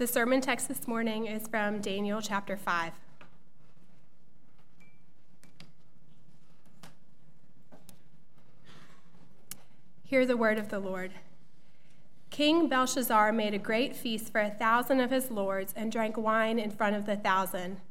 The sermon text this morning is from Daniel chapter 5. Hear the word of the Lord. King Belshazzar made a great feast for a thousand of his lords and drank wine in front of the thousand.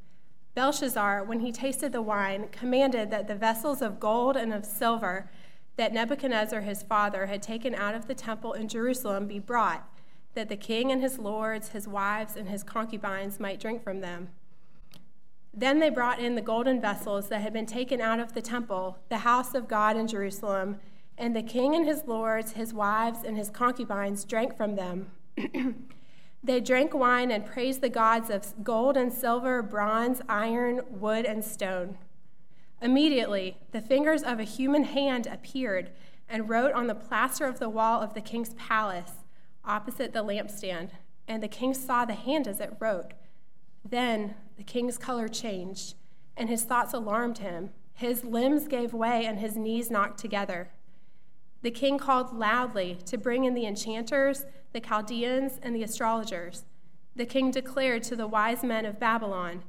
Belshazzar, when he tasted the wine, commanded that the vessels of gold and of silver that Nebuchadnezzar his father had taken out of the temple in Jerusalem be brought that the king and his lords, his wives, and his concubines might drink from them. Then they brought in the golden vessels that had been taken out of the temple, the house of God in Jerusalem, and the king and his lords, his wives, and his concubines drank from them. they drank wine and praised the gods of gold and silver, bronze, iron, wood, and stone. Immediately, the fingers of a human hand appeared and wrote on the plaster of the wall of the king's palace opposite the lampstand, and the king saw the hand as it wrote. Then the king's color changed, and his thoughts alarmed him. His limbs gave way, and his knees knocked together. The king called loudly to bring in the enchanters, the Chaldeans, and the astrologers. The king declared to the wise men of Babylon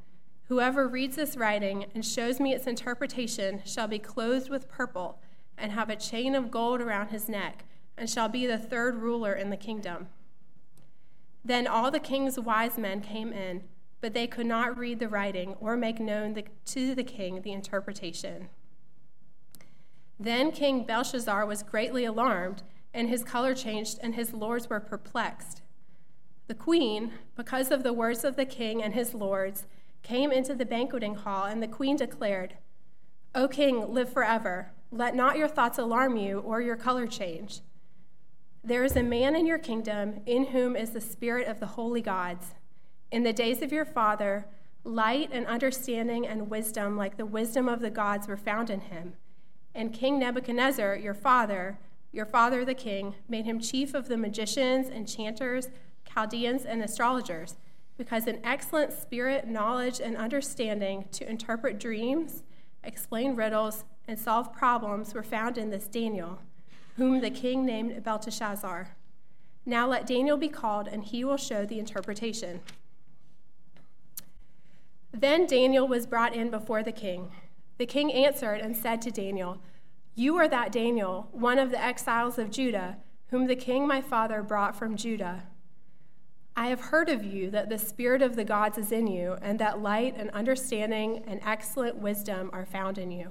Whoever reads this writing and shows me its interpretation shall be clothed with purple and have a chain of gold around his neck and shall be the third ruler in the kingdom. Then all the king's wise men came in, but they could not read the writing or make known the, to the king the interpretation. Then King Belshazzar was greatly alarmed, and his color changed, and his lords were perplexed. The queen, because of the words of the king and his lords, came into the banqueting hall, and the queen declared, O king, live forever. Let not your thoughts alarm you or your color change. There is a man in your kingdom in whom is the spirit of the holy gods. In the days of your father, light and understanding and wisdom, like the wisdom of the gods, were found in him. And King Nebuchadnezzar, your father, your father the king, made him chief of the magicians, enchanters, Chaldeans, and astrologers, because an excellent spirit, knowledge, and understanding to interpret dreams, explain riddles, and solve problems were found in this Daniel whom the king named Belteshazzar. Now let Daniel be called, and he will show the interpretation. Then Daniel was brought in before the king. The king answered and said to Daniel, You are that Daniel, one of the exiles of Judah, whom the king my father brought from Judah. I have heard of you that the spirit of the gods is in you, and that light and understanding and excellent wisdom are found in you.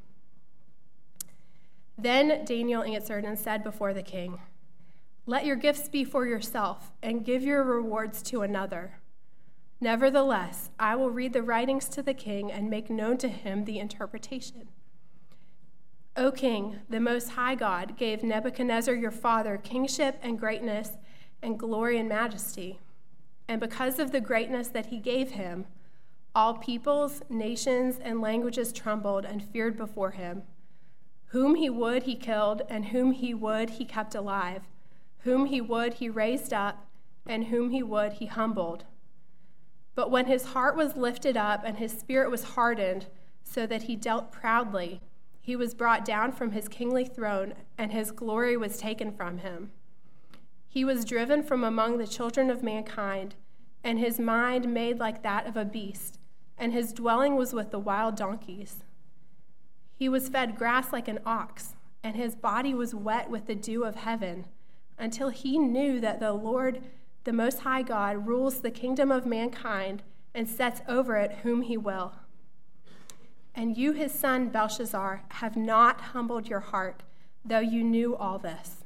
Then Daniel answered and said before the king, Let your gifts be for yourself, and give your rewards to another. Nevertheless, I will read the writings to the king and make known to him the interpretation. O king, the Most High God gave Nebuchadnezzar your father kingship and greatness and glory and majesty. And because of the greatness that he gave him, all peoples, nations, and languages trembled and feared before him. Whom he would, he killed, and whom he would, he kept alive. Whom he would, he raised up, and whom he would, he humbled. But when his heart was lifted up and his spirit was hardened, so that he dealt proudly, he was brought down from his kingly throne, and his glory was taken from him. He was driven from among the children of mankind, and his mind made like that of a beast, and his dwelling was with the wild donkeys. He was fed grass like an ox, and his body was wet with the dew of heaven, until he knew that the Lord, the Most High God, rules the kingdom of mankind and sets over it whom he will. And you, his son Belshazzar, have not humbled your heart, though you knew all this.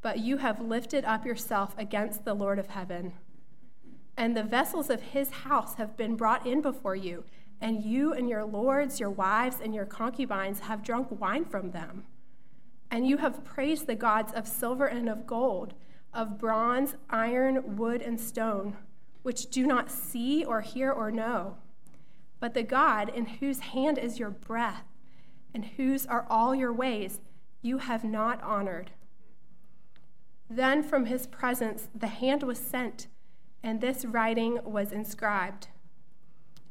But you have lifted up yourself against the Lord of heaven. And the vessels of his house have been brought in before you and you and your lords, your wives, and your concubines have drunk wine from them. And you have praised the gods of silver and of gold, of bronze, iron, wood, and stone, which do not see or hear or know, but the God in whose hand is your breath, and whose are all your ways, you have not honored. Then from his presence the hand was sent, and this writing was inscribed.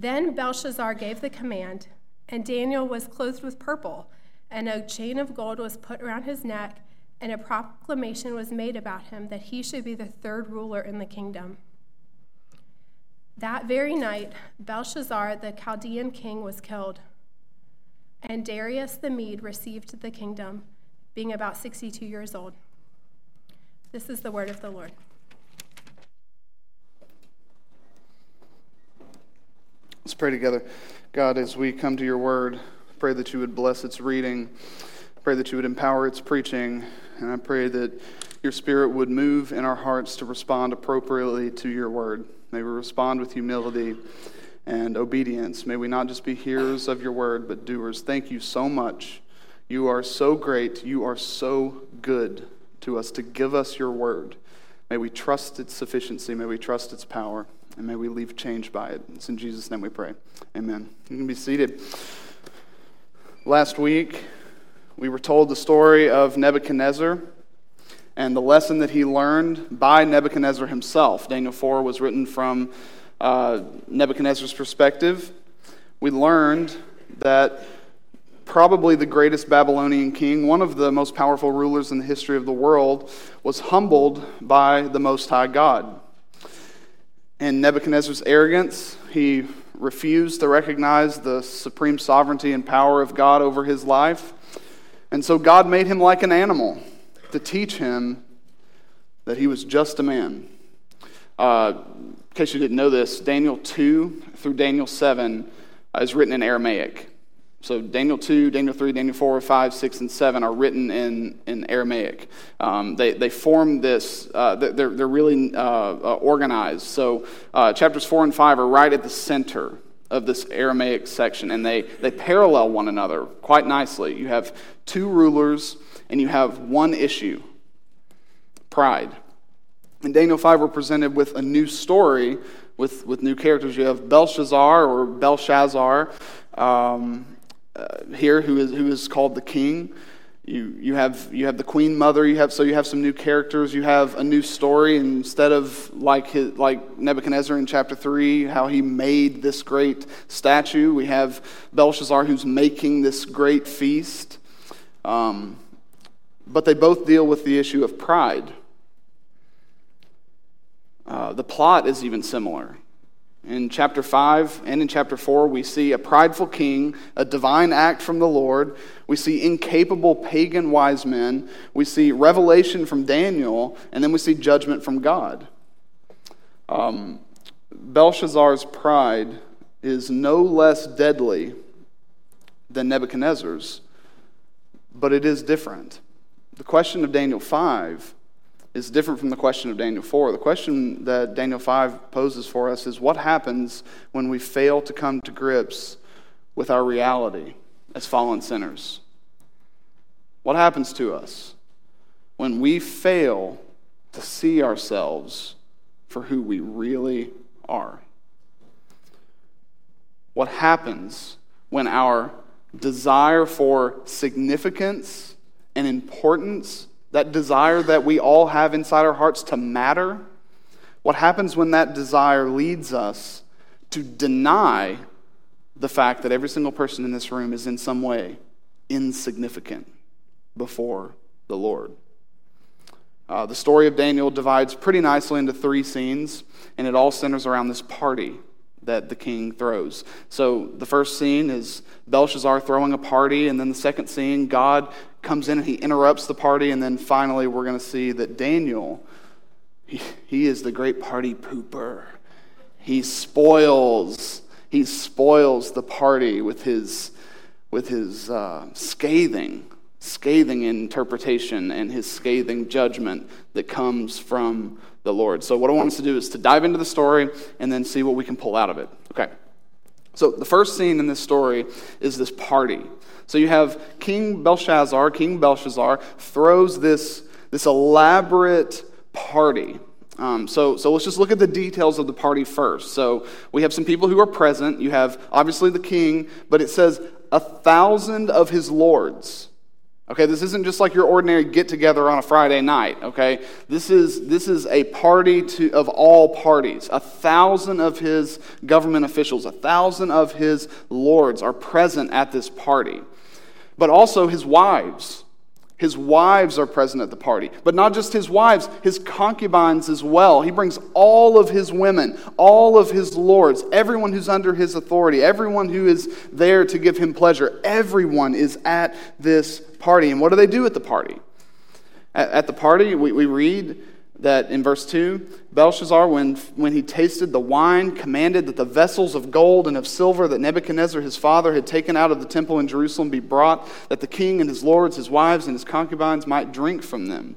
Then Belshazzar gave the command, and Daniel was clothed with purple, and a chain of gold was put around his neck, and a proclamation was made about him that he should be the third ruler in the kingdom. That very night, Belshazzar, the Chaldean king, was killed, and Darius the Mede received the kingdom, being about 62 years old. This is the word of the Lord. Let's pray together. God, as we come to your word, pray that you would bless its reading, pray that you would empower its preaching, and I pray that your spirit would move in our hearts to respond appropriately to your word. May we respond with humility and obedience. May we not just be hearers of your word, but doers. Thank you so much. You are so great. You are so good to us to give us your word. May we trust its sufficiency. May we trust its power. And may we leave changed by it. It's in Jesus' name we pray. Amen. You can be seated. Last week, we were told the story of Nebuchadnezzar and the lesson that he learned by Nebuchadnezzar himself. Daniel 4 was written from uh, Nebuchadnezzar's perspective. We learned that probably the greatest Babylonian king, one of the most powerful rulers in the history of the world, was humbled by the Most High God. In Nebuchadnezzar's arrogance, he refused to recognize the supreme sovereignty and power of God over his life. And so God made him like an animal to teach him that he was just a man. Uh, in case you didn't know this, Daniel 2 through Daniel 7 uh, is written in Aramaic. So Daniel 2, Daniel 3, Daniel 4, 5, 6, and 7 are written in, in Aramaic. Um, they, they form this, uh, they're, they're really uh, uh, organized. So uh, chapters 4 and 5 are right at the center of this Aramaic section, and they, they parallel one another quite nicely. You have two rulers and you have one issue pride. In Daniel 5, we're presented with a new story with, with new characters. You have Belshazzar or Belshazzar um, uh, here, who is, who is called the king. You, you, have, you have the queen mother, you have, so you have some new characters, you have a new story. Instead of like, his, like Nebuchadnezzar in chapter 3, how he made this great statue, we have Belshazzar who's making this great feast. Um, but they both deal with the issue of pride. Uh, the plot is even similar. In chapter 5 and in chapter 4, we see a prideful king, a divine act from the Lord. We see incapable pagan wise men. We see revelation from Daniel, and then we see judgment from God. Um, Belshazzar's pride is no less deadly than Nebuchadnezzar's, but it is different. The question of Daniel 5 is different from the question of Daniel 4. The question that Daniel 5 poses for us is what happens when we fail to come to grips with our reality as fallen sinners? What happens to us when we fail to see ourselves for who we really are? What happens when our desire for significance and importance, that desire that we all have inside our hearts to matter, what happens when that desire leads us to deny the fact that every single person in this room is in some way insignificant before the Lord? Uh, the story of Daniel divides pretty nicely into three scenes, and it all centers around this party that the king throws. So the first scene is Belshazzar throwing a party, and then the second scene, God comes in and he interrupts the party, and then finally we're going to see that Daniel, he, he is the great party pooper. he spoils, he spoils the party with his, with his uh, scathing, scathing interpretation and his scathing judgment that comes from the Lord. So, what I want us to do is to dive into the story and then see what we can pull out of it. Okay. So, the first scene in this story is this party. So, you have King Belshazzar, King Belshazzar throws this, this elaborate party. Um, so, so let's just look at the details of the party first. So we have some people who are present. You have obviously the king, but it says a thousand of his lords. Okay, this isn't just like your ordinary get together on a Friday night, okay? This is, this is a party to, of all parties. A thousand of his government officials, a thousand of his lords are present at this party. But also his wives. His wives are present at the party. But not just his wives, his concubines as well. He brings all of his women, all of his lords, everyone who's under his authority, everyone who is there to give him pleasure. Everyone is at this party. And what do they do at the party? At, the party, we, we read that in verse 2 Belshazzar, when, when he tasted the wine, commanded that the vessels of gold and of silver that Nebuchadnezzar his father had taken out of the temple in Jerusalem be brought, that the king and his lords, his wives, and his concubines might drink from them.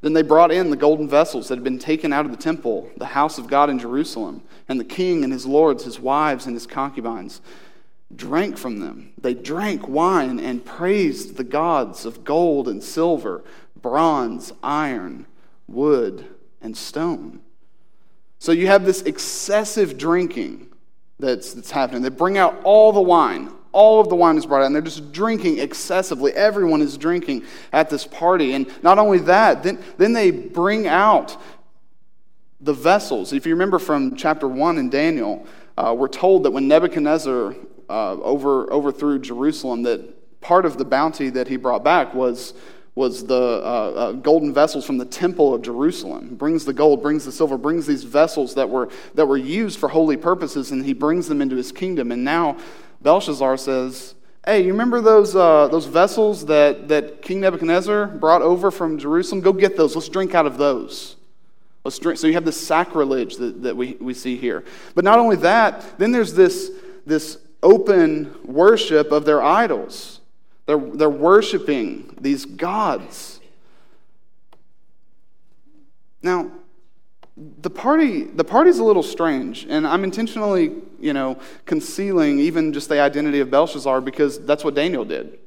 Then they brought in the golden vessels that had been taken out of the temple, the house of God in Jerusalem, and the king and his lords, his wives, and his concubines drank from them. They drank wine and praised the gods of gold and silver, bronze, iron, wood, and stone. So you have this excessive drinking that's, that's happening. They bring out all the wine. All of the wine is brought out, and they're just drinking excessively. Everyone is drinking at this party. And not only that, then, then they bring out the vessels. If you remember from chapter 1 in Daniel, uh, we're told that when Nebuchadnezzar uh, over, overthrew Jerusalem, that part of the bounty that he brought back was was the uh, uh, golden vessels from the temple of Jerusalem. He brings the gold, brings the silver, brings these vessels that were, that were used for holy purposes, and he brings them into his kingdom. And now Belshazzar says, Hey, you remember those, uh, those vessels that, that King Nebuchadnezzar brought over from Jerusalem? Go get those. Let's drink out of those. Let's drink. So you have this sacrilege that, that we, we see here. But not only that, then there's this, this open worship of their idols. They're, they're worshiping these gods. Now, the party the party's a little strange and i'm intentionally you know concealing even just the identity of belshazzar because that's what daniel did.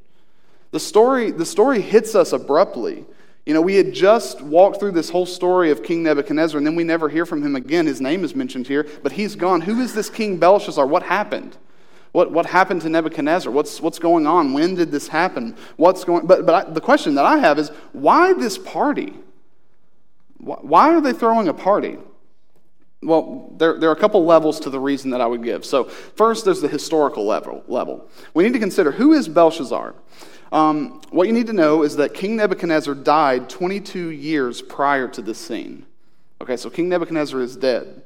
The story the story hits us abruptly. You know we had just walked through this whole story of king nebuchadnezzar and then we never hear from him again. His name is mentioned here but he's gone. Who is this king belshazzar? What happened what, what happened to Nebuchadnezzar? What's, what's going on? When did this happen? What's going But, but I, the question that I have is why this party? Why are they throwing a party? Well, there, there are a couple levels to the reason that I would give. So, first, there's the historical level. level. We need to consider who is Belshazzar? Um, what you need to know is that King Nebuchadnezzar died 22 years prior to this scene. Okay, so King Nebuchadnezzar is dead.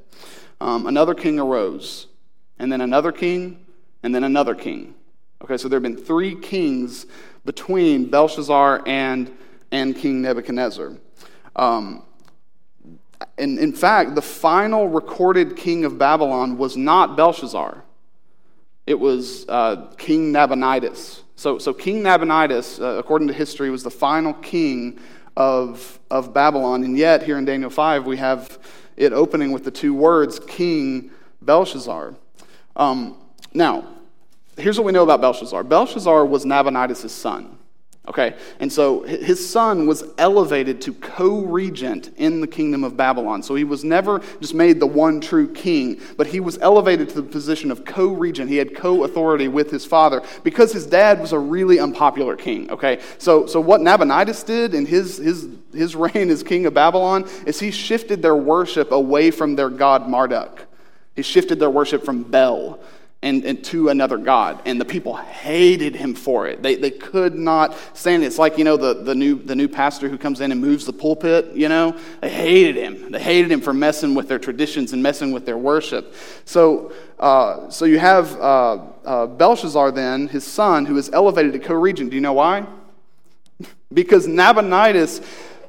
Um, another king arose, and then another king, and then another king. Okay, so there have been three kings between Belshazzar and, and King Nebuchadnezzar. Um, and in fact, the final recorded king of Babylon was not Belshazzar, it was uh, King Nabonidus. So, so King Nabonidus, uh, according to history, was the final king of, of Babylon. And yet, here in Daniel 5, we have it opening with the two words King Belshazzar. Um, now, here's what we know about Belshazzar Belshazzar was Nabonidus' son. Okay, and so his son was elevated to co regent in the kingdom of Babylon. So he was never just made the one true king, but he was elevated to the position of co regent. He had co authority with his father because his dad was a really unpopular king. Okay, so, so what Nabonidus did in his, his, his reign as king of Babylon is he shifted their worship away from their god Marduk. He shifted their worship from Bel and, and, to another God. And the people hated him for it. They, they could not stand it. It's like, you know, the, the, new, the new pastor who comes in and moves the pulpit, you know? They hated him. They hated him for messing with their traditions and messing with their worship. So, uh, so you have uh, uh, Belshazzar then, his son, who is elevated to co regent. Do you know why? because Nabonidus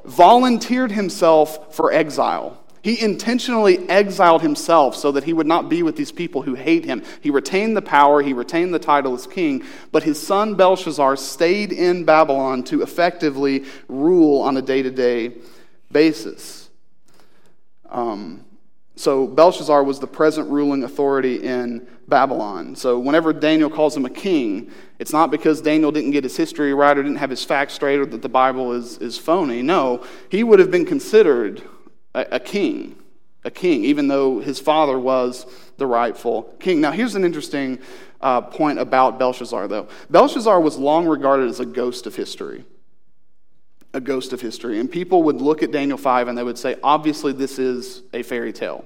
volunteered himself for exile. He intentionally exiled himself so that he would not be with these people who hate him. He retained the power, he retained the title as king, but his son Belshazzar stayed in Babylon to effectively rule on a day to day basis. Um, so Belshazzar was the present ruling authority in Babylon. So whenever Daniel calls him a king, it's not because Daniel didn't get his history right or didn't have his facts straight or that the Bible is, is phony. No, he would have been considered a, a king, a king, even though his father was the rightful king. Now, here's an interesting uh, point about Belshazzar, though. Belshazzar was long regarded as a ghost of history. A ghost of history. And people would look at Daniel 5 and they would say, obviously, this is a fairy tale.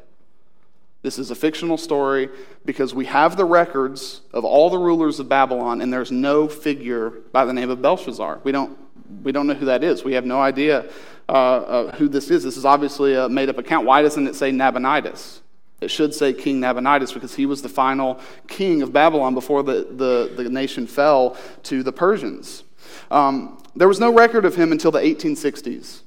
This is a fictional story because we have the records of all the rulers of Babylon, and there's no figure by the name of Belshazzar. We don't, we don't know who that is. We have no idea uh, uh, who this is. This is obviously a made up account. Why doesn't it say Nabonidus? It should say King Nabonidus because he was the final king of Babylon before the, the, the nation fell to the Persians. Um, there was no record of him until the 1860s.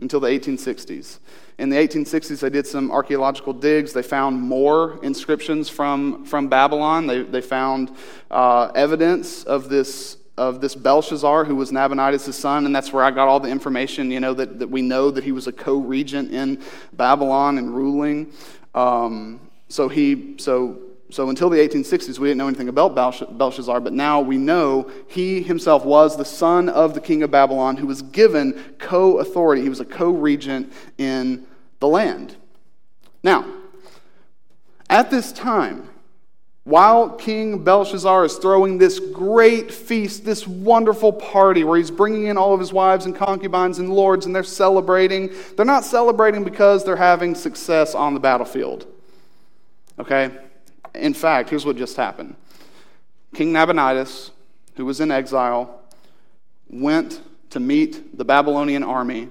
Until the 1860s. In the 1860s, they did some archaeological digs. They found more inscriptions from, from Babylon. They, they found uh, evidence of this, of this Belshazzar, who was Nabonidus' son, and that's where I got all the information, you know, that, that we know that he was a co-regent in Babylon and ruling. Um, so he, so so until the 1860s, we didn't know anything about Belshazzar, but now we know he himself was the son of the king of Babylon who was given co authority. He was a co regent in the land. Now, at this time, while King Belshazzar is throwing this great feast, this wonderful party where he's bringing in all of his wives and concubines and lords and they're celebrating, they're not celebrating because they're having success on the battlefield. Okay? In fact, here's what just happened King Nabonidus, who was in exile, went to meet the Babylonian army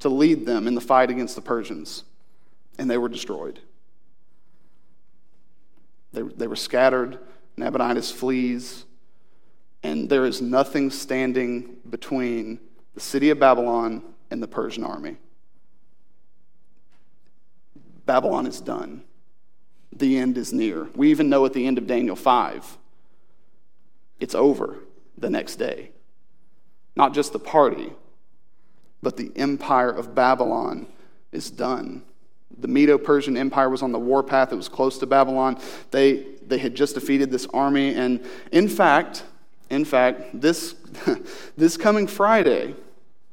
to lead them in the fight against the Persians, and they were destroyed. They, they were scattered. Nabonidus flees, and there is nothing standing between the city of Babylon and the Persian army. Babylon is done the end is near. We even know at the end of Daniel 5, it's over the next day. Not just the party, but the empire of Babylon is done. The Medo Persian Empire was on the warpath, it was close to Babylon. They, they had just defeated this army, and in fact, in fact, this, this coming Friday,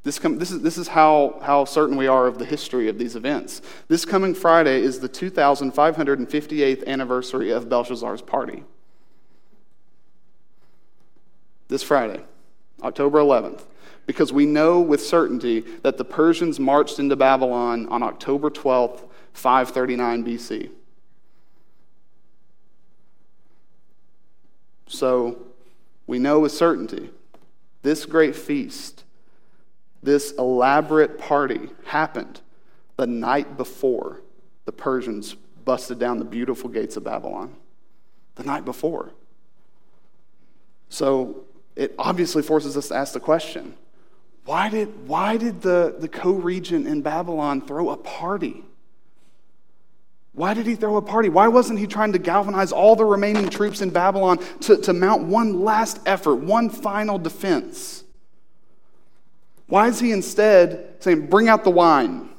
this, com- this, is, this is how, how certain we are of the history of these events. This coming Friday is the 2558th anniversary of Belshazzar's party. This Friday, October 11th, because we know with certainty that the Persians marched into Babylon on October 12th, 539 BC. So we know with certainty this great feast this elaborate party happened the night before the Persians busted down the beautiful gates of Babylon. The night before. So it obviously forces us to ask the question why did, why did the, the co regent in Babylon throw a party? Why did he throw a party? Why wasn't he trying to galvanize all the remaining troops in Babylon to, to mount one last effort, one final defense? Why is he instead saying, Bring out the wine?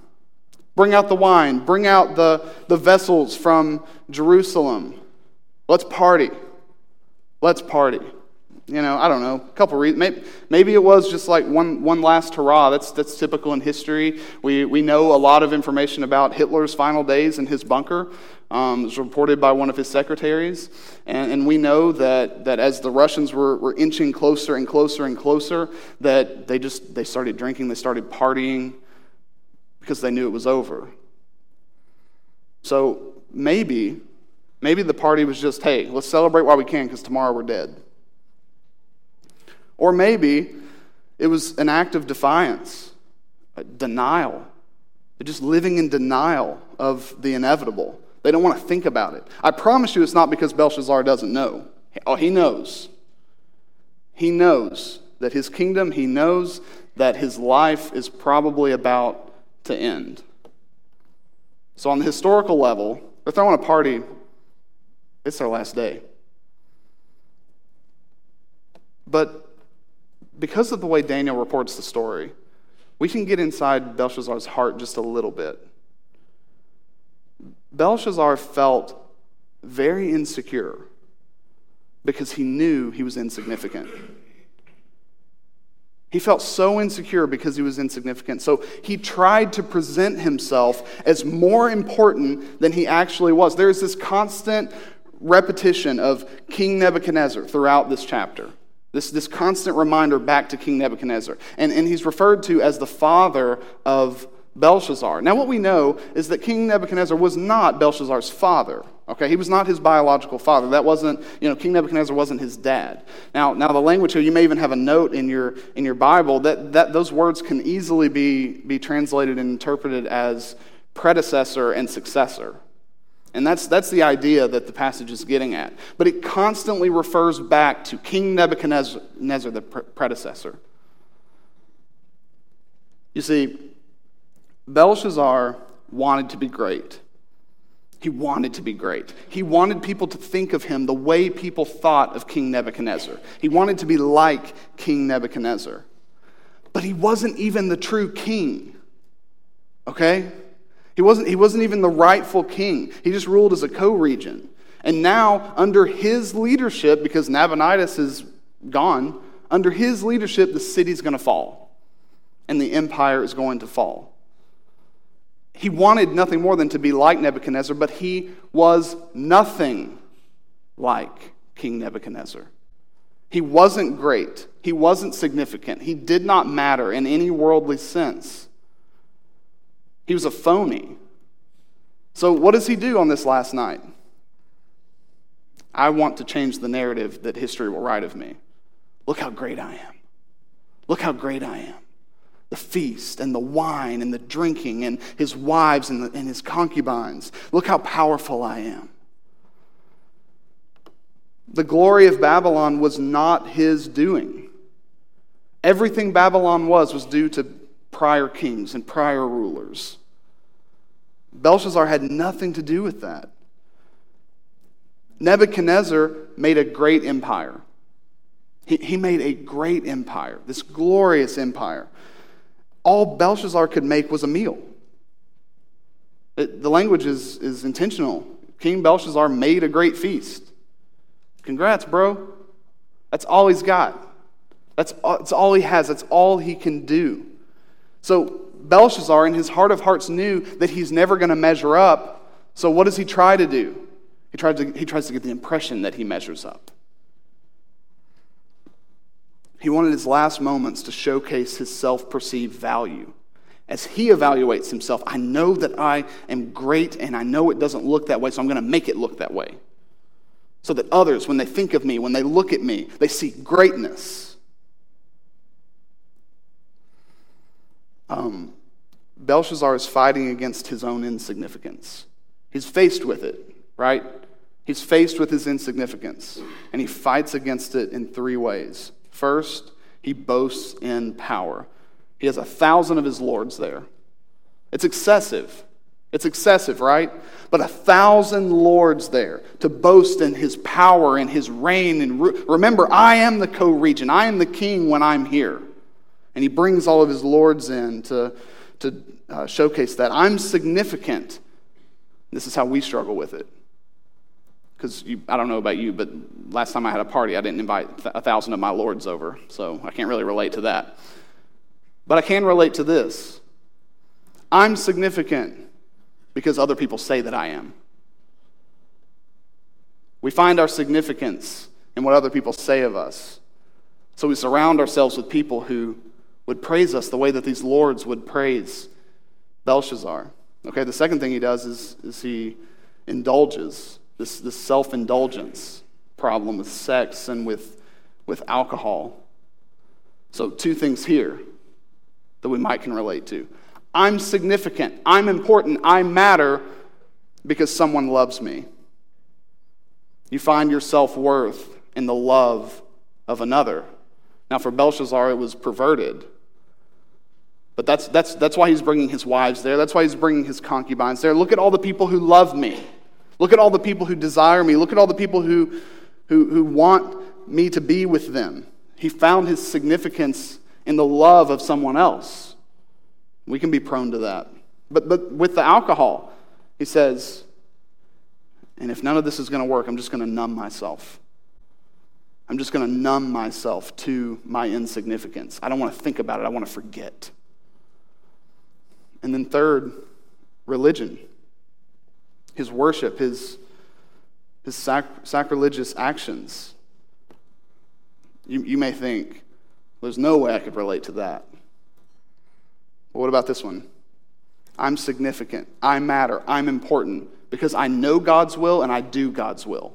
Bring out the wine. Bring out the, the vessels from Jerusalem. Let's party. Let's party. You know, I don't know, a couple reasons. Maybe, maybe it was just like one, one last hurrah. That's, that's typical in history. We, we know a lot of information about Hitler's final days in his bunker. Um, it was reported by one of his secretaries. And, and we know that, that as the Russians were, were inching closer and closer and closer, that they just they started drinking, they started partying because they knew it was over. So maybe, maybe the party was just, hey, let's celebrate while we can because tomorrow we're dead. Or maybe it was an act of defiance, denial. They're just living in denial of the inevitable. They don't want to think about it. I promise you it's not because Belshazzar doesn't know. Oh, he knows. He knows that his kingdom, he knows that his life is probably about to end. So, on the historical level, they're throwing a party. It's their last day. But because of the way Daniel reports the story, we can get inside Belshazzar's heart just a little bit. Belshazzar felt very insecure because he knew he was insignificant. He felt so insecure because he was insignificant. So he tried to present himself as more important than he actually was. There's this constant repetition of King Nebuchadnezzar throughout this chapter. This, this constant reminder back to King Nebuchadnezzar. And, and he's referred to as the father of Belshazzar. Now, what we know is that King Nebuchadnezzar was not Belshazzar's father. Okay, he was not his biological father. That wasn't, you know, King Nebuchadnezzar wasn't his dad. Now, now the language here, you may even have a note in your in your Bible that, that those words can easily be, be translated and interpreted as predecessor and successor. And that's, that's the idea that the passage is getting at. But it constantly refers back to King Nebuchadnezzar, the predecessor. You see, Belshazzar wanted to be great. He wanted to be great. He wanted people to think of him the way people thought of King Nebuchadnezzar. He wanted to be like King Nebuchadnezzar. But he wasn't even the true king. Okay? He wasn't, he wasn't even the rightful king. He just ruled as a co regent. And now, under his leadership, because Nabonidus is gone, under his leadership, the city's going to fall and the empire is going to fall. He wanted nothing more than to be like Nebuchadnezzar, but he was nothing like King Nebuchadnezzar. He wasn't great. He wasn't significant. He did not matter in any worldly sense. He was a phony. So, what does he do on this last night? I want to change the narrative that history will write of me. Look how great I am. Look how great I am the feast and the wine and the drinking and his wives and, the, and his concubines. Look how powerful I am. The glory of Babylon was not his doing. Everything Babylon was was due to prior kings and prior rulers. Belshazzar had nothing to do with that. Nebuchadnezzar made a great empire. He, he made a great empire, this glorious empire all Belshazzar could make was a meal. It, the language is, is intentional. King Belshazzar made a great feast. Congrats, bro. That's all he's got. That's that's all he has. That's all he can do. So Belshazzar, in his heart of hearts, knew that he's never going to measure up. So what does he try to do? He, tried to, he tries to get the impression that he measures up. He wanted his last moments to showcase his self perceived value. As he evaluates himself, I know that I am great and I know it doesn't look that way, so I'm going to make it look that way. So that others, when they think of me, when they look at me, they see greatness. Um, Belshazzar is fighting against his own insignificance. He's faced with it, right? He's faced with his insignificance, and he fights against it in three ways. First, he boasts in power. He has a thousand of his lords there. It's excessive. It's excessive, right? But a thousand lords there to boast in his power and his reign. And re- remember, I am the co regent, I am the king when I'm here. And he brings all of his lords in to, to uh, showcase that. I'm significant. This is how we struggle with it because I don't know about you, but last time I had a party, I didn't invite a thousand of my lords over, so I can't really relate to that. But I can relate to this I'm significant because other people say that I am. We find our significance in what other people say of us. So we surround ourselves with people who would praise us the way that these lords would praise Belshazzar. Okay, the second thing he does is, is he indulges this, this self indulgence problem with sex and with, with alcohol. So, two things here that we might can relate to. I'm significant, I'm important, I matter because someone loves me. You find your self worth in the love of another. Now, for Belshazzar, it was perverted. But that's, that's, that's why he's bringing his wives there. That's why he's bringing his concubines there. Look at all the people who love me. Look at all the people who desire me. Look at all the people who, who, who want me to be with them. He found his significance in the love of someone else. We can be prone to that. But, but with the alcohol, he says, and if none of this is going to work, I'm just going to numb myself. I'm just going to numb myself to my insignificance. I don't want to think about it, I want to forget. And then, third, religion. His worship, his, his sac- sacrilegious actions. You, you may think, there's no way I could relate to that. But what about this one? I'm significant. I matter. I'm important because I know God's will and I do God's will.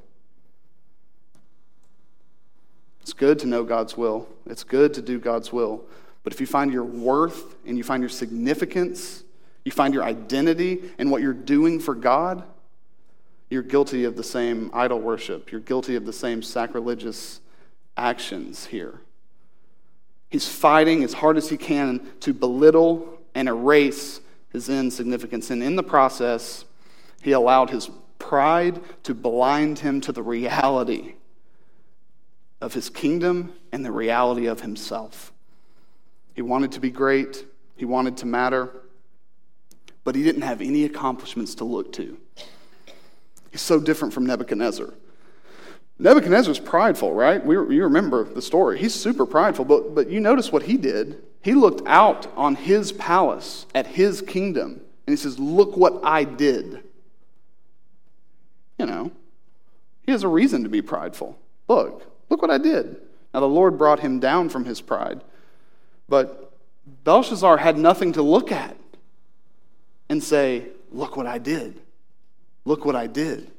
It's good to know God's will, it's good to do God's will. But if you find your worth and you find your significance, you find your identity in what you're doing for God, you're guilty of the same idol worship. You're guilty of the same sacrilegious actions here. He's fighting as hard as he can to belittle and erase his insignificance. And in the process, he allowed his pride to blind him to the reality of his kingdom and the reality of himself. He wanted to be great, he wanted to matter, but he didn't have any accomplishments to look to. He's so different from Nebuchadnezzar. Nebuchadnezzar's prideful, right? We, you remember the story. He's super prideful, but, but you notice what he did. He looked out on his palace, at his kingdom, and he says, Look what I did. You know, he has a reason to be prideful. Look, look what I did. Now, the Lord brought him down from his pride, but Belshazzar had nothing to look at and say, Look what I did. Look what I did.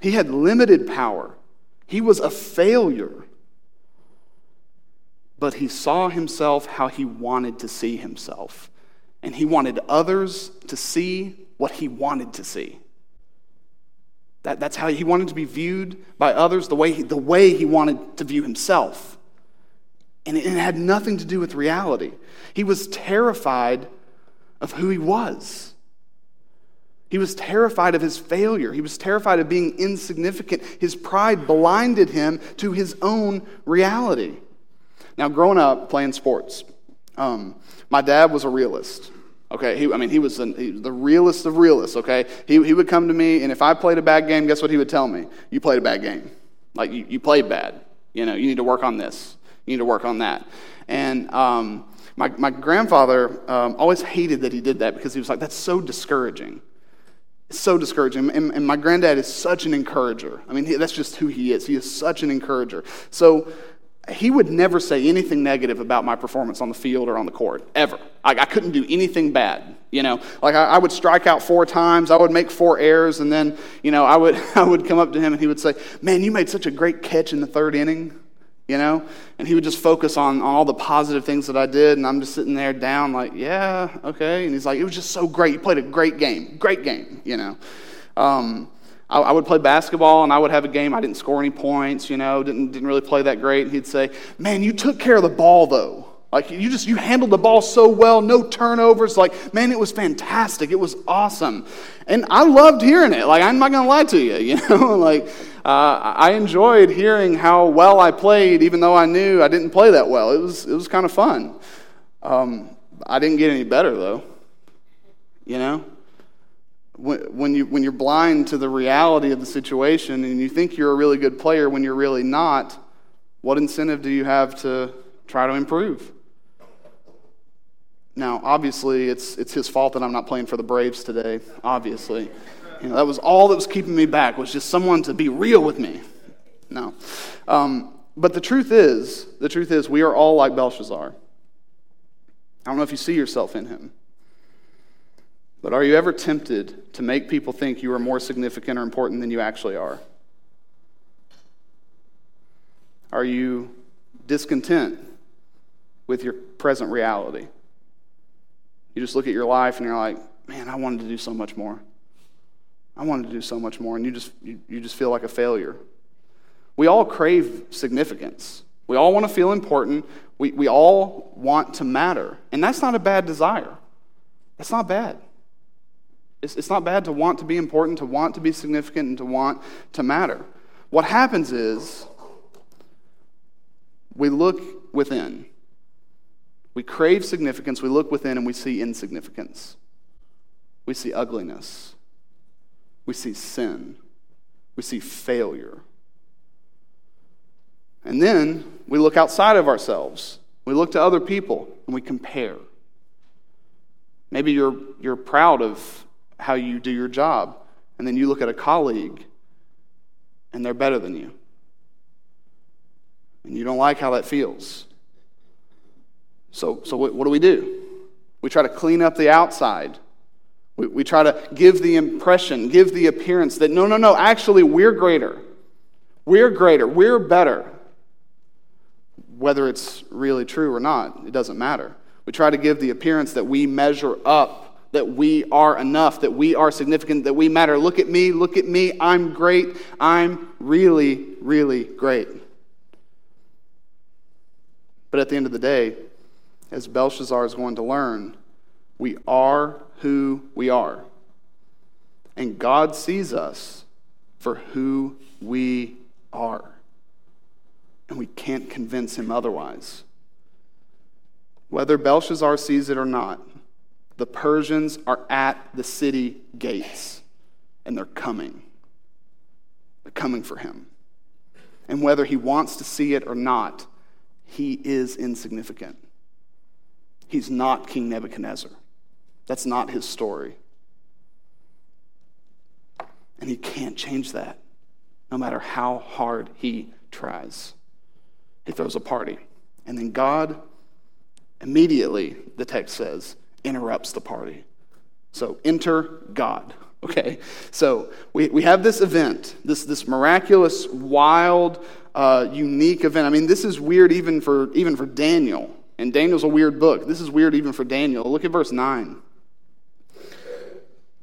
He had limited power. He was a failure. But he saw himself how he wanted to see himself. And he wanted others to see what he wanted to see. That, that's how he wanted to be viewed by others, the way he, the way he wanted to view himself. And it, had nothing to do with reality. He was terrified of who he was. He was terrified of his failure. He was terrified of being insignificant. His pride blinded him to his own reality. Now, growing up playing sports, um, my dad was a realist. Okay, he, I mean, he was, an, he the realest of realists. Okay, he, he would come to me, and if I played a bad game, guess what he would tell me? You played a bad game. Like, you, you played bad. You know, you need to work on this, you need to work on that. And um, my, my grandfather um, always hated that he did that because he was like, that's so discouraging. It's so discouraging. And, and, my granddad is such an encourager. I mean, he, that's just who he is. He is such an encourager. So he would never say anything negative about my performance on the field or on the court, ever. I, I couldn't do anything bad. You know, like I, I, would strike out four times, I would make four errors, and then, you know, I would, I would come up to him and he would say, Man, you made such a great catch in the third inning you know? And he would just focus on, on all the positive things that I did, and I'm just sitting there down, like, yeah, okay. And he's like, it was just so great. You played a great game, great game, you know? Um, I, I, would play basketball, and I would have a game. I didn't score any points, you know, didn't, didn't really play that great. And he'd say, man, you took care of the ball, though. Like, you just, you handled the ball so well, no turnovers. Like, man, it was fantastic. It was awesome. And I loved hearing it. Like, I'm not to lie to you, you know? like, uh, I enjoyed hearing how well I played, even though I knew I didn't play that well. It was, it was kind of fun. Um, I didn't get any better, though. You know? When, when, you, when you're blind to the reality of the situation and you think you're a really good player when you're really not, what incentive do you have to try to improve? Now, obviously, it's, it's his fault that I'm not playing for the Braves today, obviously. You know, that was all that was keeping me back, was just someone to be real with me. No. Um, but the truth is, the truth is, we are all like Belshazzar. I don't know if you see yourself in him. But are you ever tempted to make people think you are more significant or important than you actually are? Are you discontent with your present reality? You just look at your life and you're like, man, I wanted to do so much more. I wanted to do so much more, and you just, you, you just feel like a failure. We all crave significance. We all want to feel important. We, we all want to matter. And that's not a bad desire. That's not bad. It's, it's not bad to want to be important, to want to be significant, and to want to matter. What happens is we look within. We crave significance, we look within, and we see insignificance. We see ugliness. We see sin. We see failure. And then we look outside of ourselves. We look to other people and we compare. Maybe you're, you're proud of how you do your job, and then you look at a colleague and they're better than you. And you don't like how that feels. So, so what, do we do? We try to clean up the outside. We, we try to give the impression, give the appearance that no, no, no, actually, we're greater. We're greater. We're better. Whether it's really true or not, it doesn't matter. We try to give the appearance that we measure up that we are enough, that we are significant, that we matter. Look at me, look at me, I'm great, I'm really, really great. But at the end of the day, as Belshazzar is going to learn, we are who we are. And God sees us for who we are. And we can't convince him otherwise. Whether Belshazzar sees it or not, the Persians are at the city gates and they're coming. They're coming for him. And whether he wants to see it or not, he is insignificant. He's not King Nebuchadnezzar. That's not his story. And he can't change that, no matter how hard he tries. He throws a party. And then God, immediately, the text says, interrupts the party. So enter God. Okay, so we, we have this event, this, this miraculous, wild, uh, unique event. I mean, this is weird even for, even for Daniel. And Daniel's a weird book. This is weird even for Daniel. Look at verse 9.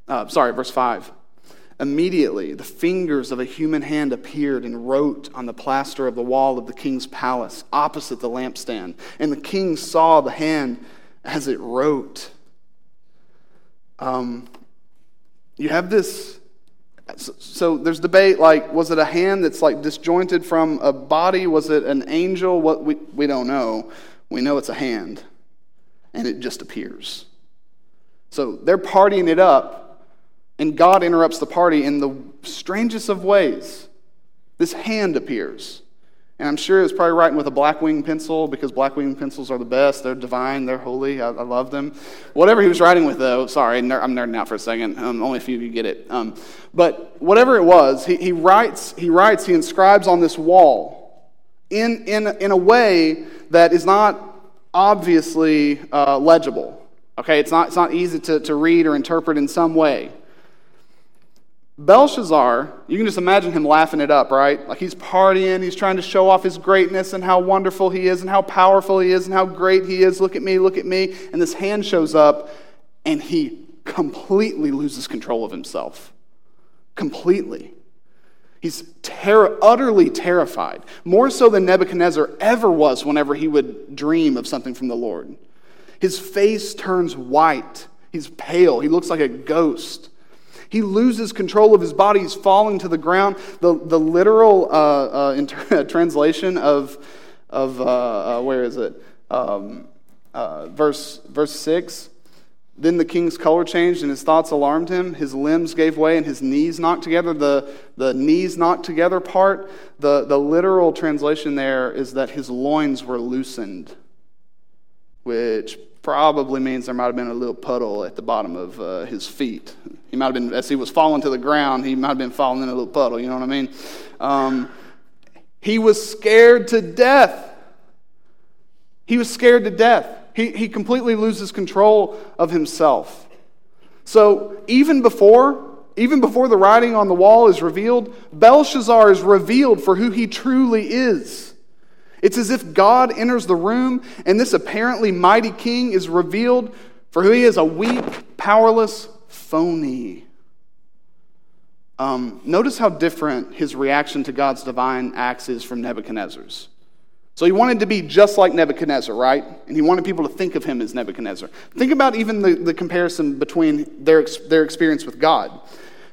Uh, sorry, verse 5. Immediately, the fingers of a human hand appeared and wrote on the plaster of the wall of the king's palace opposite the lampstand. And the king saw the hand as it wrote. Um, you have this. So, so there's debate like, was it a hand that's like disjointed from a body? Was it an angel? What we, we don't know. We know it's a hand, and it just appears. So they're partying it up, and God interrupts the party in the strangest of ways. This hand appears. And I'm sure it's probably writing with a Blackwing pencil because Blackwing pencils are the best. They're divine, they're holy. I, I love them. Whatever he was writing with, though, sorry, I'm nerding out for a second. Um, only a few of you get it. Um, but whatever it was, he, he, writes, he writes, he inscribes on this wall in, in, in a way that is not obviously uh, legible. Okay, it's not, it's not easy to, to read or interpret in some way. Belshazzar, you can just imagine him laughing it up, right? Like he's partying, he's trying to show off his greatness and how wonderful he is and how powerful he is and how great he is. Look at me, look at me. And this hand shows up and he completely loses control of himself. Completely. He's ter- utterly terrified, more so than Nebuchadnezzar ever was whenever he would dream of something from the Lord. His face turns white. He's pale. He looks like a ghost. He loses control of his body. He's falling to the ground. The, the literal uh, uh, inter- translation of, of uh, uh, where is it? Um, uh, verse, verse 6 Then the king's color changed and his thoughts alarmed him. His limbs gave way and his knees knocked together. The, the knees knocked together part, the, the literal translation there is that his loins were loosened, which probably means there might have been a little puddle at the bottom of uh, his feet. He might have been, as he was falling to the ground, he might have been falling in a little puddle, you know what I mean? Um, he was scared to death. He was scared to death. He, he completely loses control of himself. So even before, even before the writing on the wall is revealed, Belshazzar is revealed for who he truly is. It's as if God enters the room and this apparently mighty king is revealed for who he is a weak, powerless phony. Um, notice how different his reaction to God's divine acts is from Nebuchadnezzar's. So he wanted to be just like Nebuchadnezzar, right? And he wanted people to think of him as Nebuchadnezzar. Think about even the, the comparison between their, their experience with God.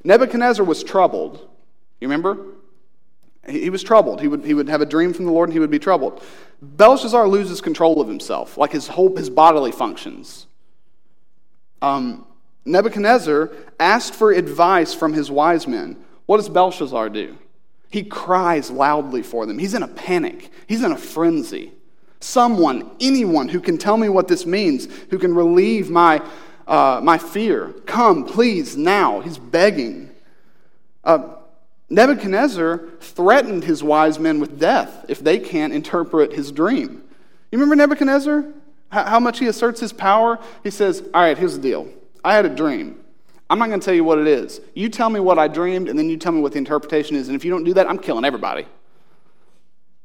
Nebuchadnezzar was troubled. You remember? He, was troubled. He would, he would have a dream from the Lord and he would be troubled. Belshazzar loses control of himself, like his whole his bodily functions. Um, Nebuchadnezzar asked for advice from his wise men. What does Belshazzar do? He cries loudly for them. He's in a panic, he's in a frenzy. Someone, anyone who can tell me what this means, who can relieve my, uh, my fear, come, please, now. He's begging. Uh, Nebuchadnezzar threatened his wise men with death if they can't interpret his dream. You remember Nebuchadnezzar? How much he asserts his power? He says, All right, here's the deal. I had a dream. I'm not going to tell you what it is. You tell me what I dreamed, and then you tell me what the interpretation is. And if you don't do that, I'm killing everybody.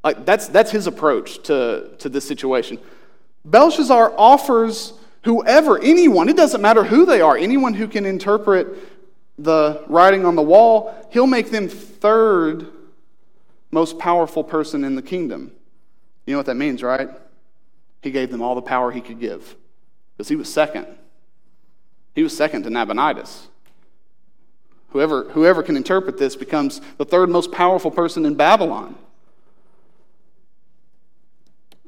Like, that's, that's his approach to, to this situation. Belshazzar offers whoever, anyone, it doesn't matter who they are, anyone who can interpret the writing on the wall, he'll make them third most powerful person in the kingdom. You know what that means, right? He gave them all the power he could give because he was second. He was second to Nabonidus. Whoever, whoever can interpret this becomes the third most powerful person in Babylon.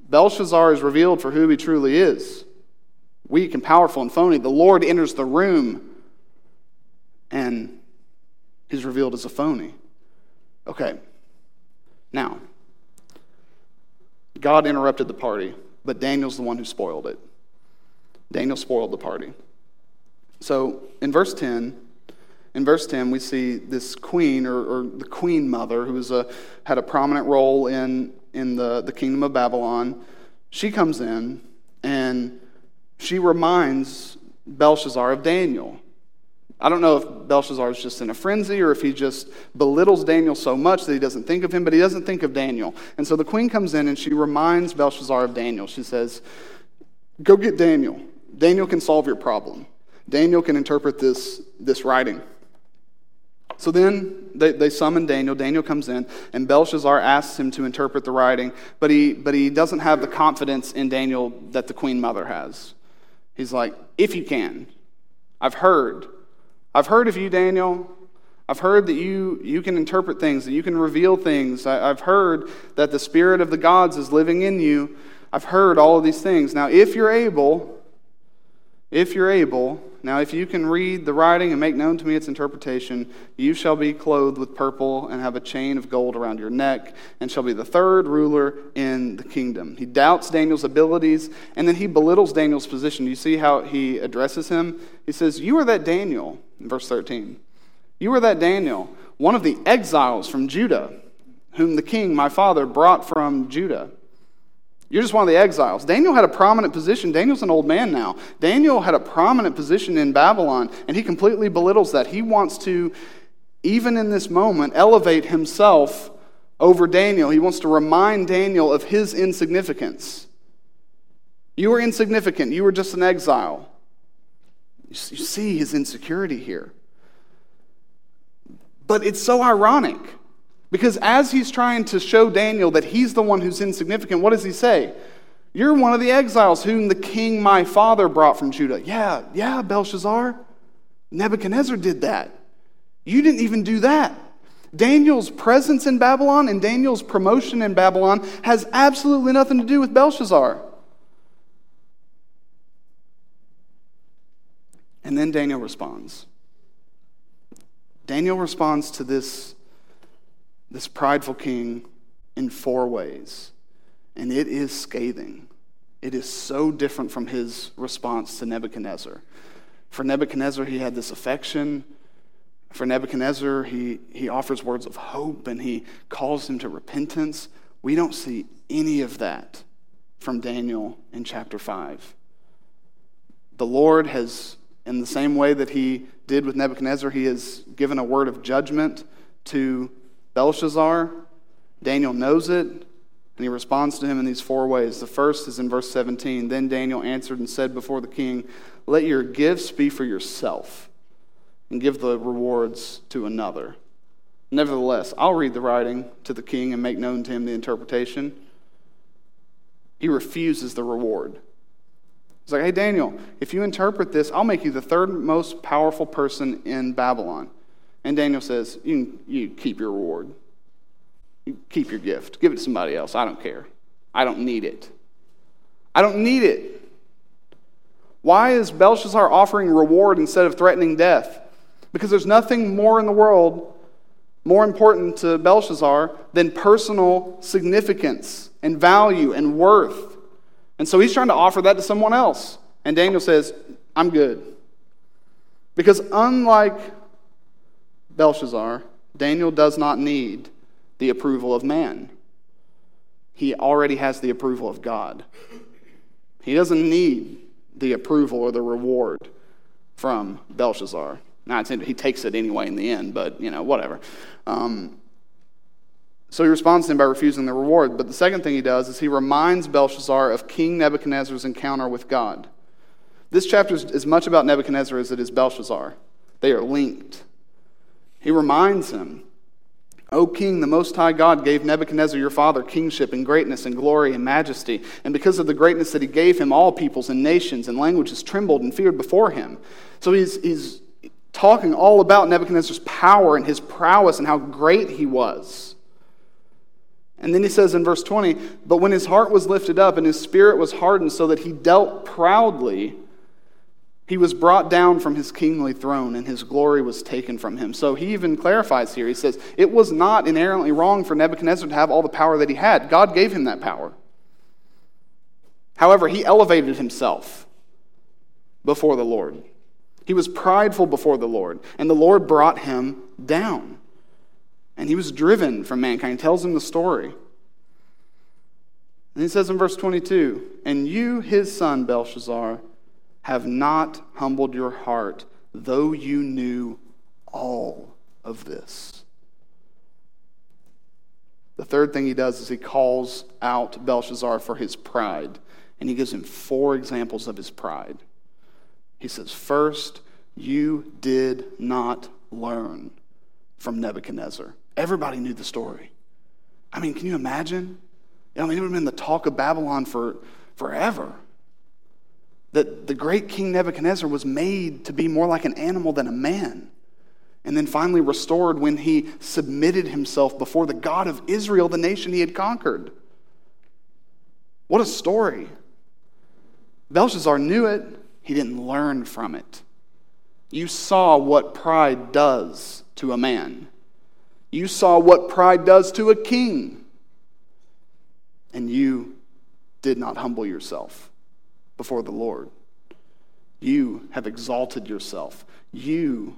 Belshazzar is revealed for who he truly is weak and powerful and phony. The Lord enters the room and he's revealed as a phony. Okay, now, God interrupted the party, but Daniel's the one who spoiled it. Daniel spoiled the party. So in verse 10, in verse 10, we see this queen, or, or the queen mother, who a, had a prominent role in, in the, the kingdom of Babylon. She comes in and she reminds Belshazzar of Daniel. I don't know if Belshazzar is just in a frenzy or if he just belittles Daniel so much that he doesn't think of him, but he doesn't think of Daniel. And so the queen comes in and she reminds Belshazzar of Daniel. She says, Go get Daniel. Daniel can solve your problem. Daniel can interpret this, this writing. So then they, they summon Daniel. Daniel comes in, and Belshazzar asks him to interpret the writing, but he, but he doesn't have the confidence in Daniel that the queen mother has. He's like, If you can, I've heard. I've heard of you, Daniel. I've heard that you, you can interpret things, that you can reveal things. I, I've heard that the Spirit of the gods is living in you. I've heard all of these things. Now, if you're able, if you're able, now, if you can read the writing and make known to me its interpretation, you shall be clothed with purple and have a chain of gold around your neck, and shall be the third ruler in the kingdom. He doubts Daniel's abilities, and then he belittles Daniel's position. You see how he addresses him? He says, You are that Daniel, in verse 13. You are that Daniel, one of the exiles from Judah, whom the king, my father, brought from Judah. You're just one of the exiles. Daniel had a prominent position. Daniel's an old man now. Daniel had a prominent position in Babylon, and he completely belittles that. He wants to, even in this moment, elevate himself over Daniel. He wants to remind Daniel of his insignificance. You are insignificant. You were just an exile. You see his insecurity here. But it's so ironic because as he's trying to show Daniel that he's the one who's insignificant, what does he say? You're one of the exiles whom the king my father brought from Judah. Yeah, yeah, Belshazzar. Nebuchadnezzar did that. You didn't even do that. Daniel's presence in Babylon and Daniel's promotion in Babylon has absolutely nothing to do with Belshazzar. And then Daniel responds. Daniel responds to this this prideful king in four ways, and it is scathing. It is so different from his response to Nebuchadnezzar. For Nebuchadnezzar, he had this affection. For Nebuchadnezzar, he, he offers words of hope and he calls him to repentance. We don't see any of that from Daniel in chapter 5. The Lord has, in the same way that he did with Nebuchadnezzar, he has given a word of judgment to Belshazzar, Daniel knows it, and he responds to him in these four ways. The first is in verse 17. Then Daniel answered and said before the king, Let your gifts be for yourself, and give the rewards to another. Nevertheless, I'll read the writing to the king and make known to him the interpretation. he refuses the reward. He's like, hey, Daniel, if you interpret this, I'll make you the third most powerful person in Babylon. And Daniel says, you, you keep your reward. You keep your gift. Give it to somebody else. I don't care. I don't need it. I don't need it. Why is Belshazzar offering reward instead of threatening death? Because there's nothing more in the world more important to Belshazzar than personal significance and value and worth. And so he's trying to offer that to someone else. And Daniel says, I'm good. Because unlike Belshazzar, Daniel does not need the approval of man. He already has the approval of God. He doesn't need the approval or the reward from Belshazzar. Now, he takes it anyway in the end, but, you know, whatever. Um, so he responds to him by refusing the reward. But the second thing he does is he reminds Belshazzar of King Nebuchadnezzar's encounter with God. This chapter is as much about Nebuchadnezzar as it is Belshazzar, they are linked. He reminds him O king, the Most High God gave Nebuchadnezzar your father kingship and greatness and glory and majesty. And because of the greatness that he gave him, all peoples and nations and languages trembled and feared before him. So he's, he's talking all about Nebuchadnezzar's power and his prowess and how great he was. And then he says in verse 20, But when his heart was lifted up and his spirit was hardened so that he dealt proudly, he was brought down from his kingly throne, and his glory was taken from him. So he even clarifies here. He says, It was not inherently wrong for Nebuchadnezzar to have all the power that he had. God gave him that power. However, he elevated himself before the Lord. He was prideful before the Lord, and the Lord brought him down. And he was driven from mankind. He tells him the story. And he says in verse 22 And you, his son, Belshazzar, have not humbled your heart, though you knew all of this. The third thing he does is he calls out Belshazzar for his pride, and he gives him four examples of his pride. He says, First, you did not learn from Nebuchadnezzar. Everybody knew the story. I mean, can you imagine? I mean, it would have been the talk of Babylon for forever that the great King Nebuchadnezzar was made to be more like an animal than a man, and then finally restored when he submitted himself before the God of Israel, the nation he had conquered. What a story! Belshazzar knew it, he didn't learn from it. You saw what pride does to a man. You saw what pride does to a king. And you did not humble yourself before the Lord. You have exalted yourself. You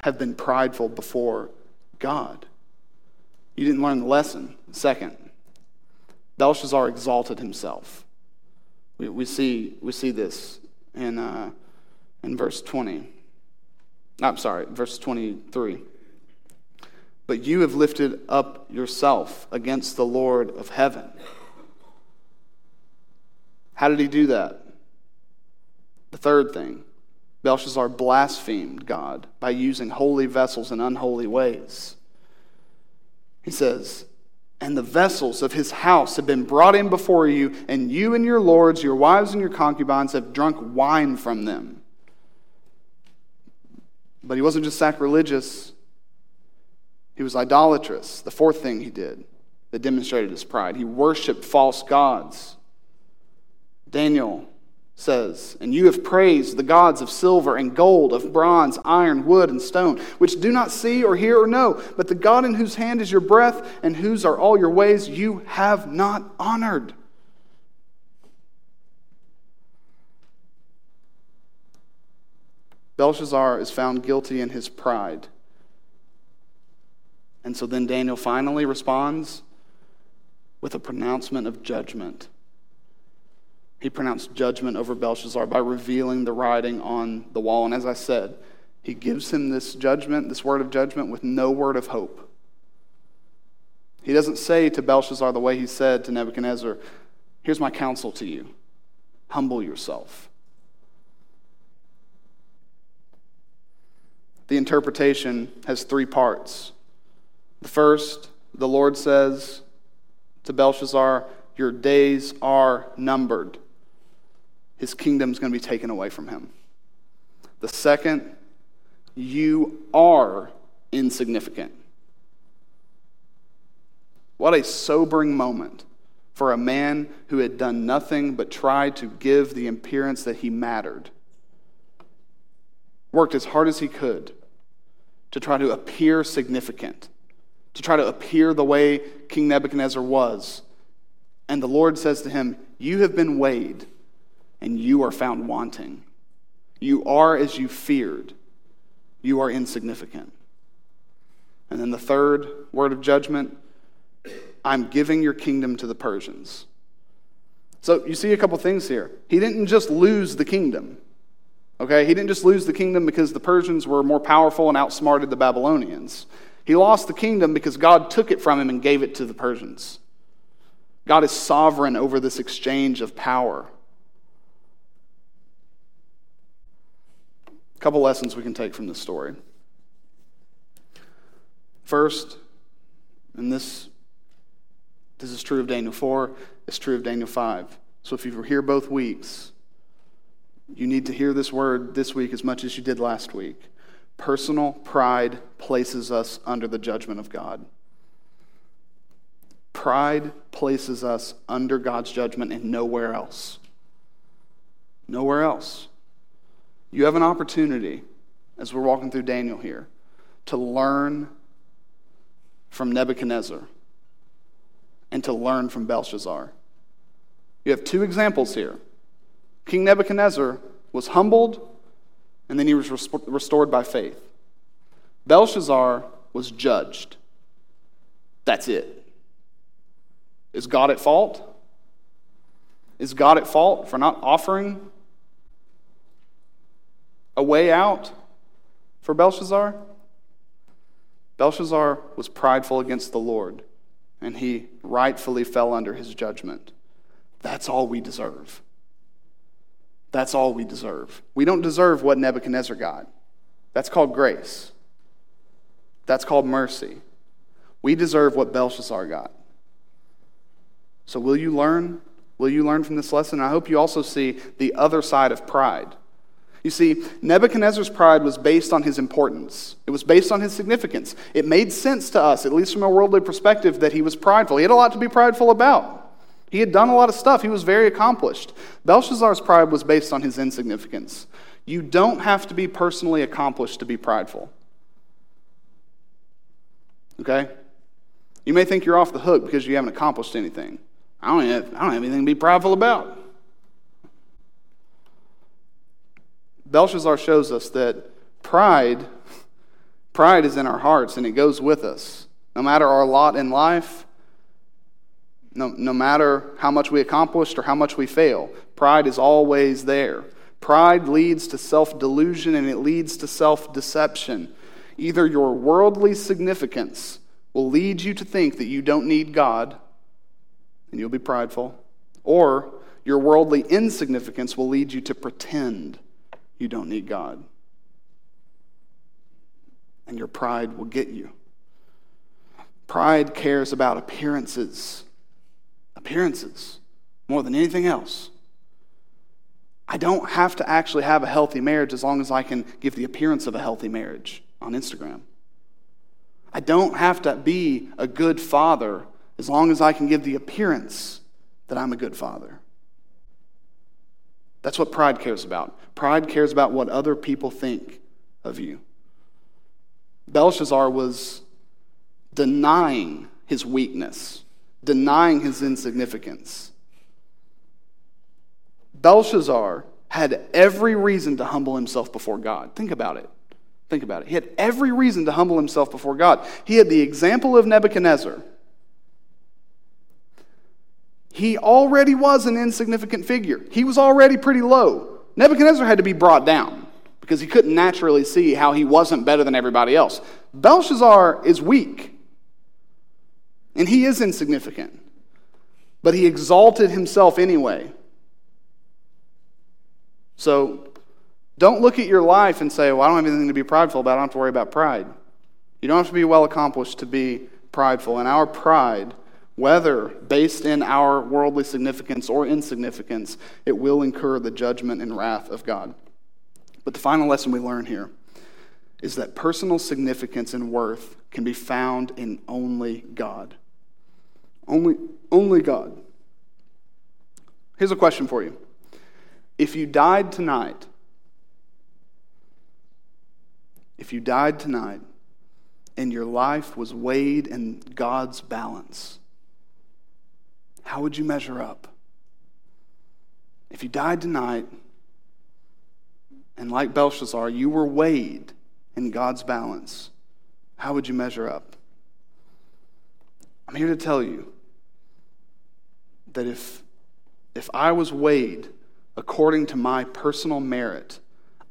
have been prideful before God. You didn't learn the lesson. Second, Belshazzar exalted himself. We, we, see, we see this in, uh, in verse 20. I'm sorry, verse 23. But you have lifted up yourself against the Lord of heaven. How did he do that? The third thing Belshazzar blasphemed God by using holy vessels in unholy ways. He says, And the vessels of his house have been brought in before you, and you and your lords, your wives and your concubines have drunk wine from them. But he wasn't just sacrilegious, he was idolatrous. The fourth thing he did that demonstrated his pride. He worshiped false gods. Daniel says, And you have praised the gods of silver and gold, of bronze, iron, wood, and stone, which do not see or hear or know, but the God in whose hand is your breath and whose are all your ways, you have not honored. Belshazzar is found guilty in his pride. And so then Daniel finally responds with a pronouncement of judgment he pronounced judgment over Belshazzar by revealing the writing on the wall. And as I said, he gives him this judgment, this word of judgment, with no word of hope. He doesn't say to Belshazzar the way he said to Nebuchadnezzar, Here's my counsel to you humble yourself. The interpretation has three parts. The first, the Lord says to Belshazzar, your days are numbered. His kingdom's going to be taken away from him. The second, you are insignificant. What a sobering moment for a man who had done nothing but try to give the appearance that he mattered. Worked as hard as he could to try to appear significant, to try to appear the way King Nebuchadnezzar was. And the Lord says to him, You have been weighed, and you are found wanting. You are as you feared. You are insignificant. And then the third word of judgment I'm giving your kingdom to the Persians. So you see a couple things here. He didn't just lose the kingdom. Okay? He didn't just lose the kingdom because the Persians were more powerful and outsmarted the Babylonians. He lost the kingdom because God took it from him and gave it to the Persians. God is sovereign over this exchange of power. Couple lessons we can take from this story. First, and this this is true of Daniel 4, it's true of Daniel 5. So if you were here both weeks, you need to hear this word this week as much as you did last week. Personal pride places us under the judgment of God. Pride places us under God's judgment and nowhere else. Nowhere else. You have an opportunity, as we're walking through Daniel here, to learn from Nebuchadnezzar and to learn from Belshazzar. You have two examples here. King Nebuchadnezzar was humbled, and then he was restored by faith. Belshazzar was judged. That's it. Is God at fault? Is God at fault for not offering a way out for Belshazzar? Belshazzar was prideful against the Lord and he rightfully fell under his judgment. That's all we deserve. That's all we deserve. We don't deserve what Nebuchadnezzar got. That's called grace. That's called mercy. We deserve what Belshazzar got. So, will you learn? Will you learn from this lesson? I hope you also see the other side of pride. You see, Nebuchadnezzar's pride was based on his importance, it was based on his significance. It made sense to us, at least from a worldly perspective, that he was prideful. He had a lot to be prideful about. He had done a lot of stuff, he was very accomplished. Belshazzar's pride was based on his insignificance. You don't have to be personally accomplished to be prideful. Okay? You may think you're off the hook because you haven't accomplished anything. I don't have, I don't have anything to be prideful about. Belshazzar shows us that pride, pride is in our hearts and it goes with us. No matter our lot in life, no, no matter how much we accomplished or how much we fail, pride is always there. Pride leads to self delusion and it leads to self deception. Either your worldly significance will lead you to think that you don't need God, and you'll be prideful, or your worldly insignificance will lead you to pretend you don't need God. And your pride will get you. Pride cares about appearances. Appearances more than anything else. I don't have to actually have a healthy marriage as long as I can give the appearance of a healthy marriage on Instagram. I don't have to be a good father as long as I can give the appearance that I'm a good father. That's what pride cares about. Pride cares about what other people think of you. Belshazzar was denying his weakness, denying his insignificance. Belshazzar had every reason to humble himself before God. Think about it. Think about it. He had every reason to humble himself before God. He had the example of Nebuchadnezzar he already was an insignificant figure. He was already pretty low. Nebuchadnezzar had to be brought down because he couldn't naturally see how he wasn't better than everybody else. Belshazzar is weak, and he is insignificant, but he exalted himself anyway. So don't look at your life and say, Well, I don't have anything to be prideful about. I don't have to worry about pride. You don't have to be well accomplished to be prideful, and our pride whether based in our worldly significance or insignificance, it will incur the judgment and wrath of God. But the final lesson we learn here is that personal significance and worth can be found in only God. Only, only God. Here's a question for you. If you died tonight, if you died tonight and your life was weighed in God's balance, how would you measure up? If you died tonight, and like Belshazzar, you were weighed in God's balance, how would you measure up? I'm here to tell you that if, if I was weighed according to my personal merit,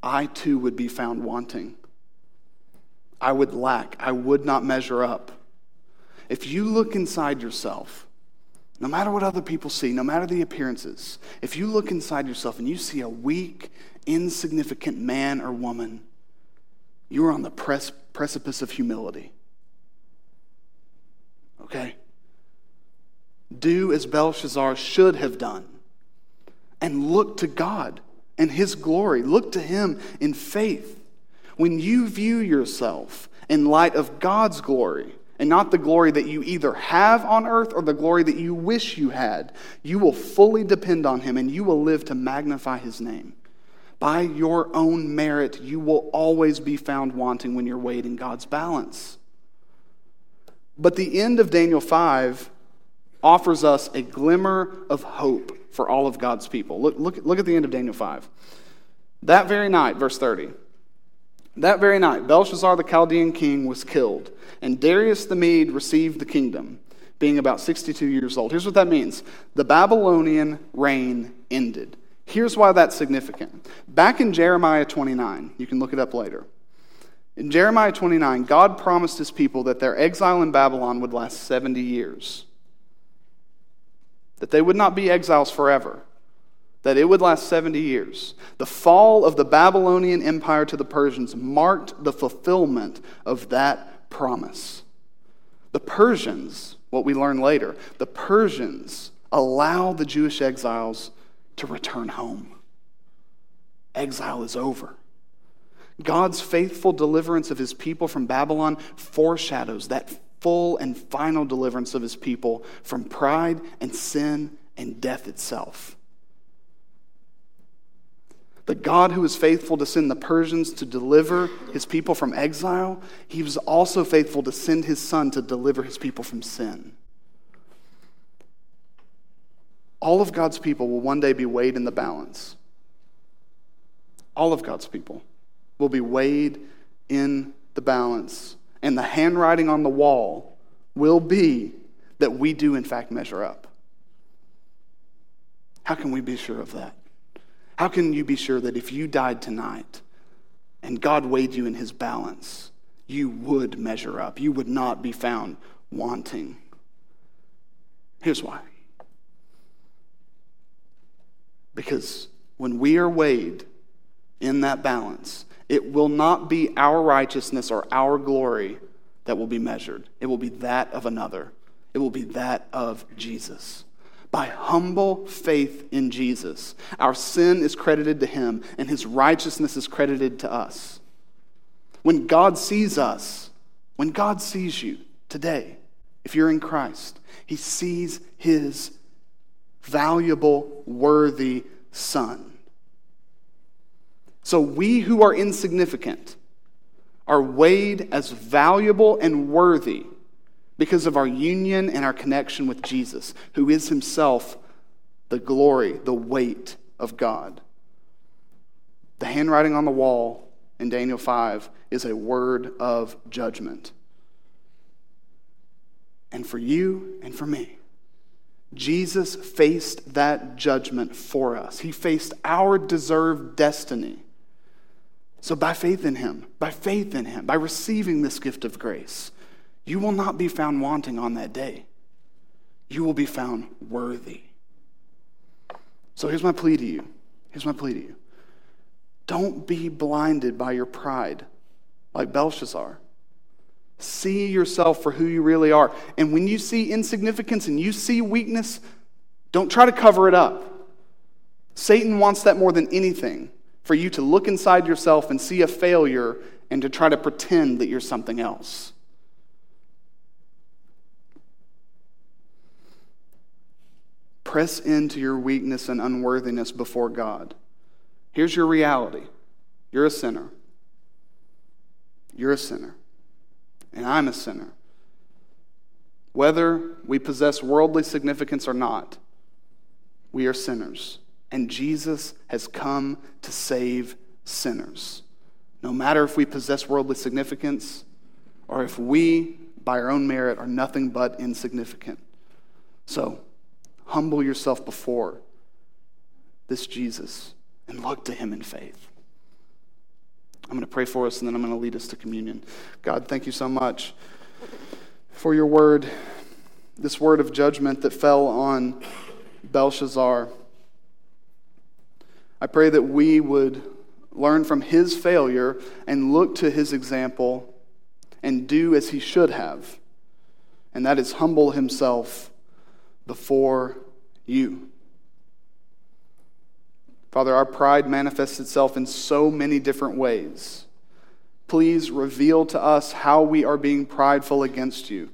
I too would be found wanting. I would lack. I would not measure up. If you look inside yourself, no matter what other people see, no matter the appearances, if you look inside yourself and you see a weak, insignificant man or woman, you are on the pres- precipice of humility. Okay? Do as Belshazzar should have done and look to God and His glory. Look to Him in faith. When you view yourself in light of God's glory, and not the glory that you either have on earth or the glory that you wish you had. You will fully depend on Him and you will live to magnify His name. By your own merit, you will always be found wanting when you're weighed in God's balance. But the end of Daniel 5 offers us a glimmer of hope for all of God's people. Look, look, look at the end of Daniel 5. That very night, verse 30. That very night, Belshazzar the Chaldean king was killed, and Darius the Mede received the kingdom, being about 62 years old. Here's what that means the Babylonian reign ended. Here's why that's significant. Back in Jeremiah 29, you can look it up later. In Jeremiah 29, God promised his people that their exile in Babylon would last 70 years, that they would not be exiles forever that it would last 70 years. The fall of the Babylonian Empire to the Persians marked the fulfillment of that promise. The Persians, what we learn later, the Persians allow the Jewish exiles to return home. Exile is over. God's faithful deliverance of his people from Babylon foreshadows that full and final deliverance of his people from pride and sin and death itself. The God who was faithful to send the Persians to deliver his people from exile, he was also faithful to send his son to deliver his people from sin. All of God's people will one day be weighed in the balance. All of God's people will be weighed in the balance. And the handwriting on the wall will be that we do, in fact, measure up. How can we be sure of that? How can you be sure that if you died tonight and God weighed you in his balance, you would measure up? You would not be found wanting. Here's why. Because when we are weighed in that balance, it will not be our righteousness or our glory that will be measured. It will be that of another. It will be that of Jesus by humble faith in Jesus. Our sin is credited to him, and his righteousness is credited to us. When God sees us, when God sees you today, if you're in Christ, he sees his valuable, worthy son. So we who are insignificant are weighed as valuable and worthy because of our union and our connection with Jesus, who is himself the glory, the weight of God. The handwriting on the wall in Daniel 5 is a word of judgment. And for you and for me, Jesus faced that judgment for us. He faced our deserved destiny. So, by faith in Him, by faith in Him, by receiving this gift of grace, you will not be found wanting on that day. You will be found worthy. So here's my plea to you. Here's my plea to you. Don't be blinded by your pride like Belshazzar. See yourself for who you really are. And when you see insignificance and you see weakness, don't try to cover it up. Satan wants that more than anything for you to look inside yourself and see a failure and to try to pretend that you're something else. Press into your weakness and unworthiness before God. Here's your reality you're a sinner. You're a sinner. And I'm a sinner. Whether we possess worldly significance or not, we are sinners. And Jesus has come to save sinners. No matter if we possess worldly significance or if we, by our own merit, are nothing but insignificant. So, humble yourself before this Jesus and look to him in faith. I'm going to pray for us and then I'm going to lead us to communion. God, thank you so much for your word, this word of judgment that fell on Belshazzar. I pray that we would learn from his failure and look to his example and do as he should have, and that is humble himself before you. Father, our pride manifests itself in so many different ways. Please reveal to us how we are being prideful against you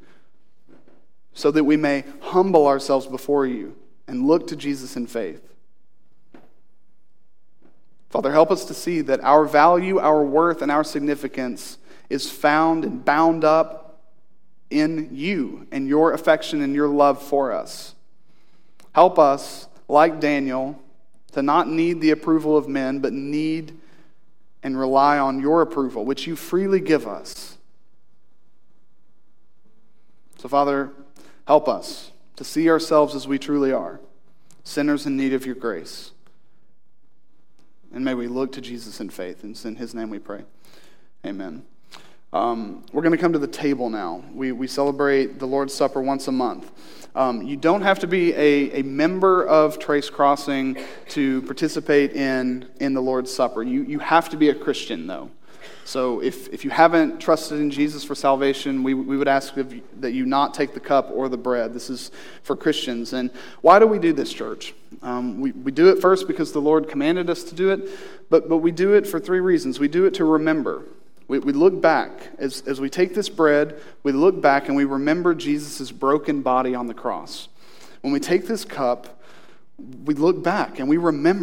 so that we may humble ourselves before you and look to Jesus in faith. Father, help us to see that our value, our worth, and our significance is found and bound up in you and your affection and your love for us. Help us, like Daniel, to not need the approval of men, but need and rely on your approval, which you freely give us. So, Father, help us to see ourselves as we truly are sinners in need of your grace. And may we look to Jesus in faith. And in his name we pray. Amen. Um, we're going to come to the table now. We, we celebrate the Lord's Supper once a month. Um, you don't have to be a, a member of Trace Crossing to participate in, in the Lord's Supper. You, you have to be a Christian, though. So if, if you haven't trusted in Jesus for salvation, we, we would ask you, that you not take the cup or the bread. This is for Christians. And why do we do this, church? Um, we, we do it first because the Lord commanded us to do it, but, but we do it for three reasons. We do it to remember. We, we look back, as, as we take this bread, we look back and we remember Jesus' broken body on the cross. When we take this cup, we look back and we remember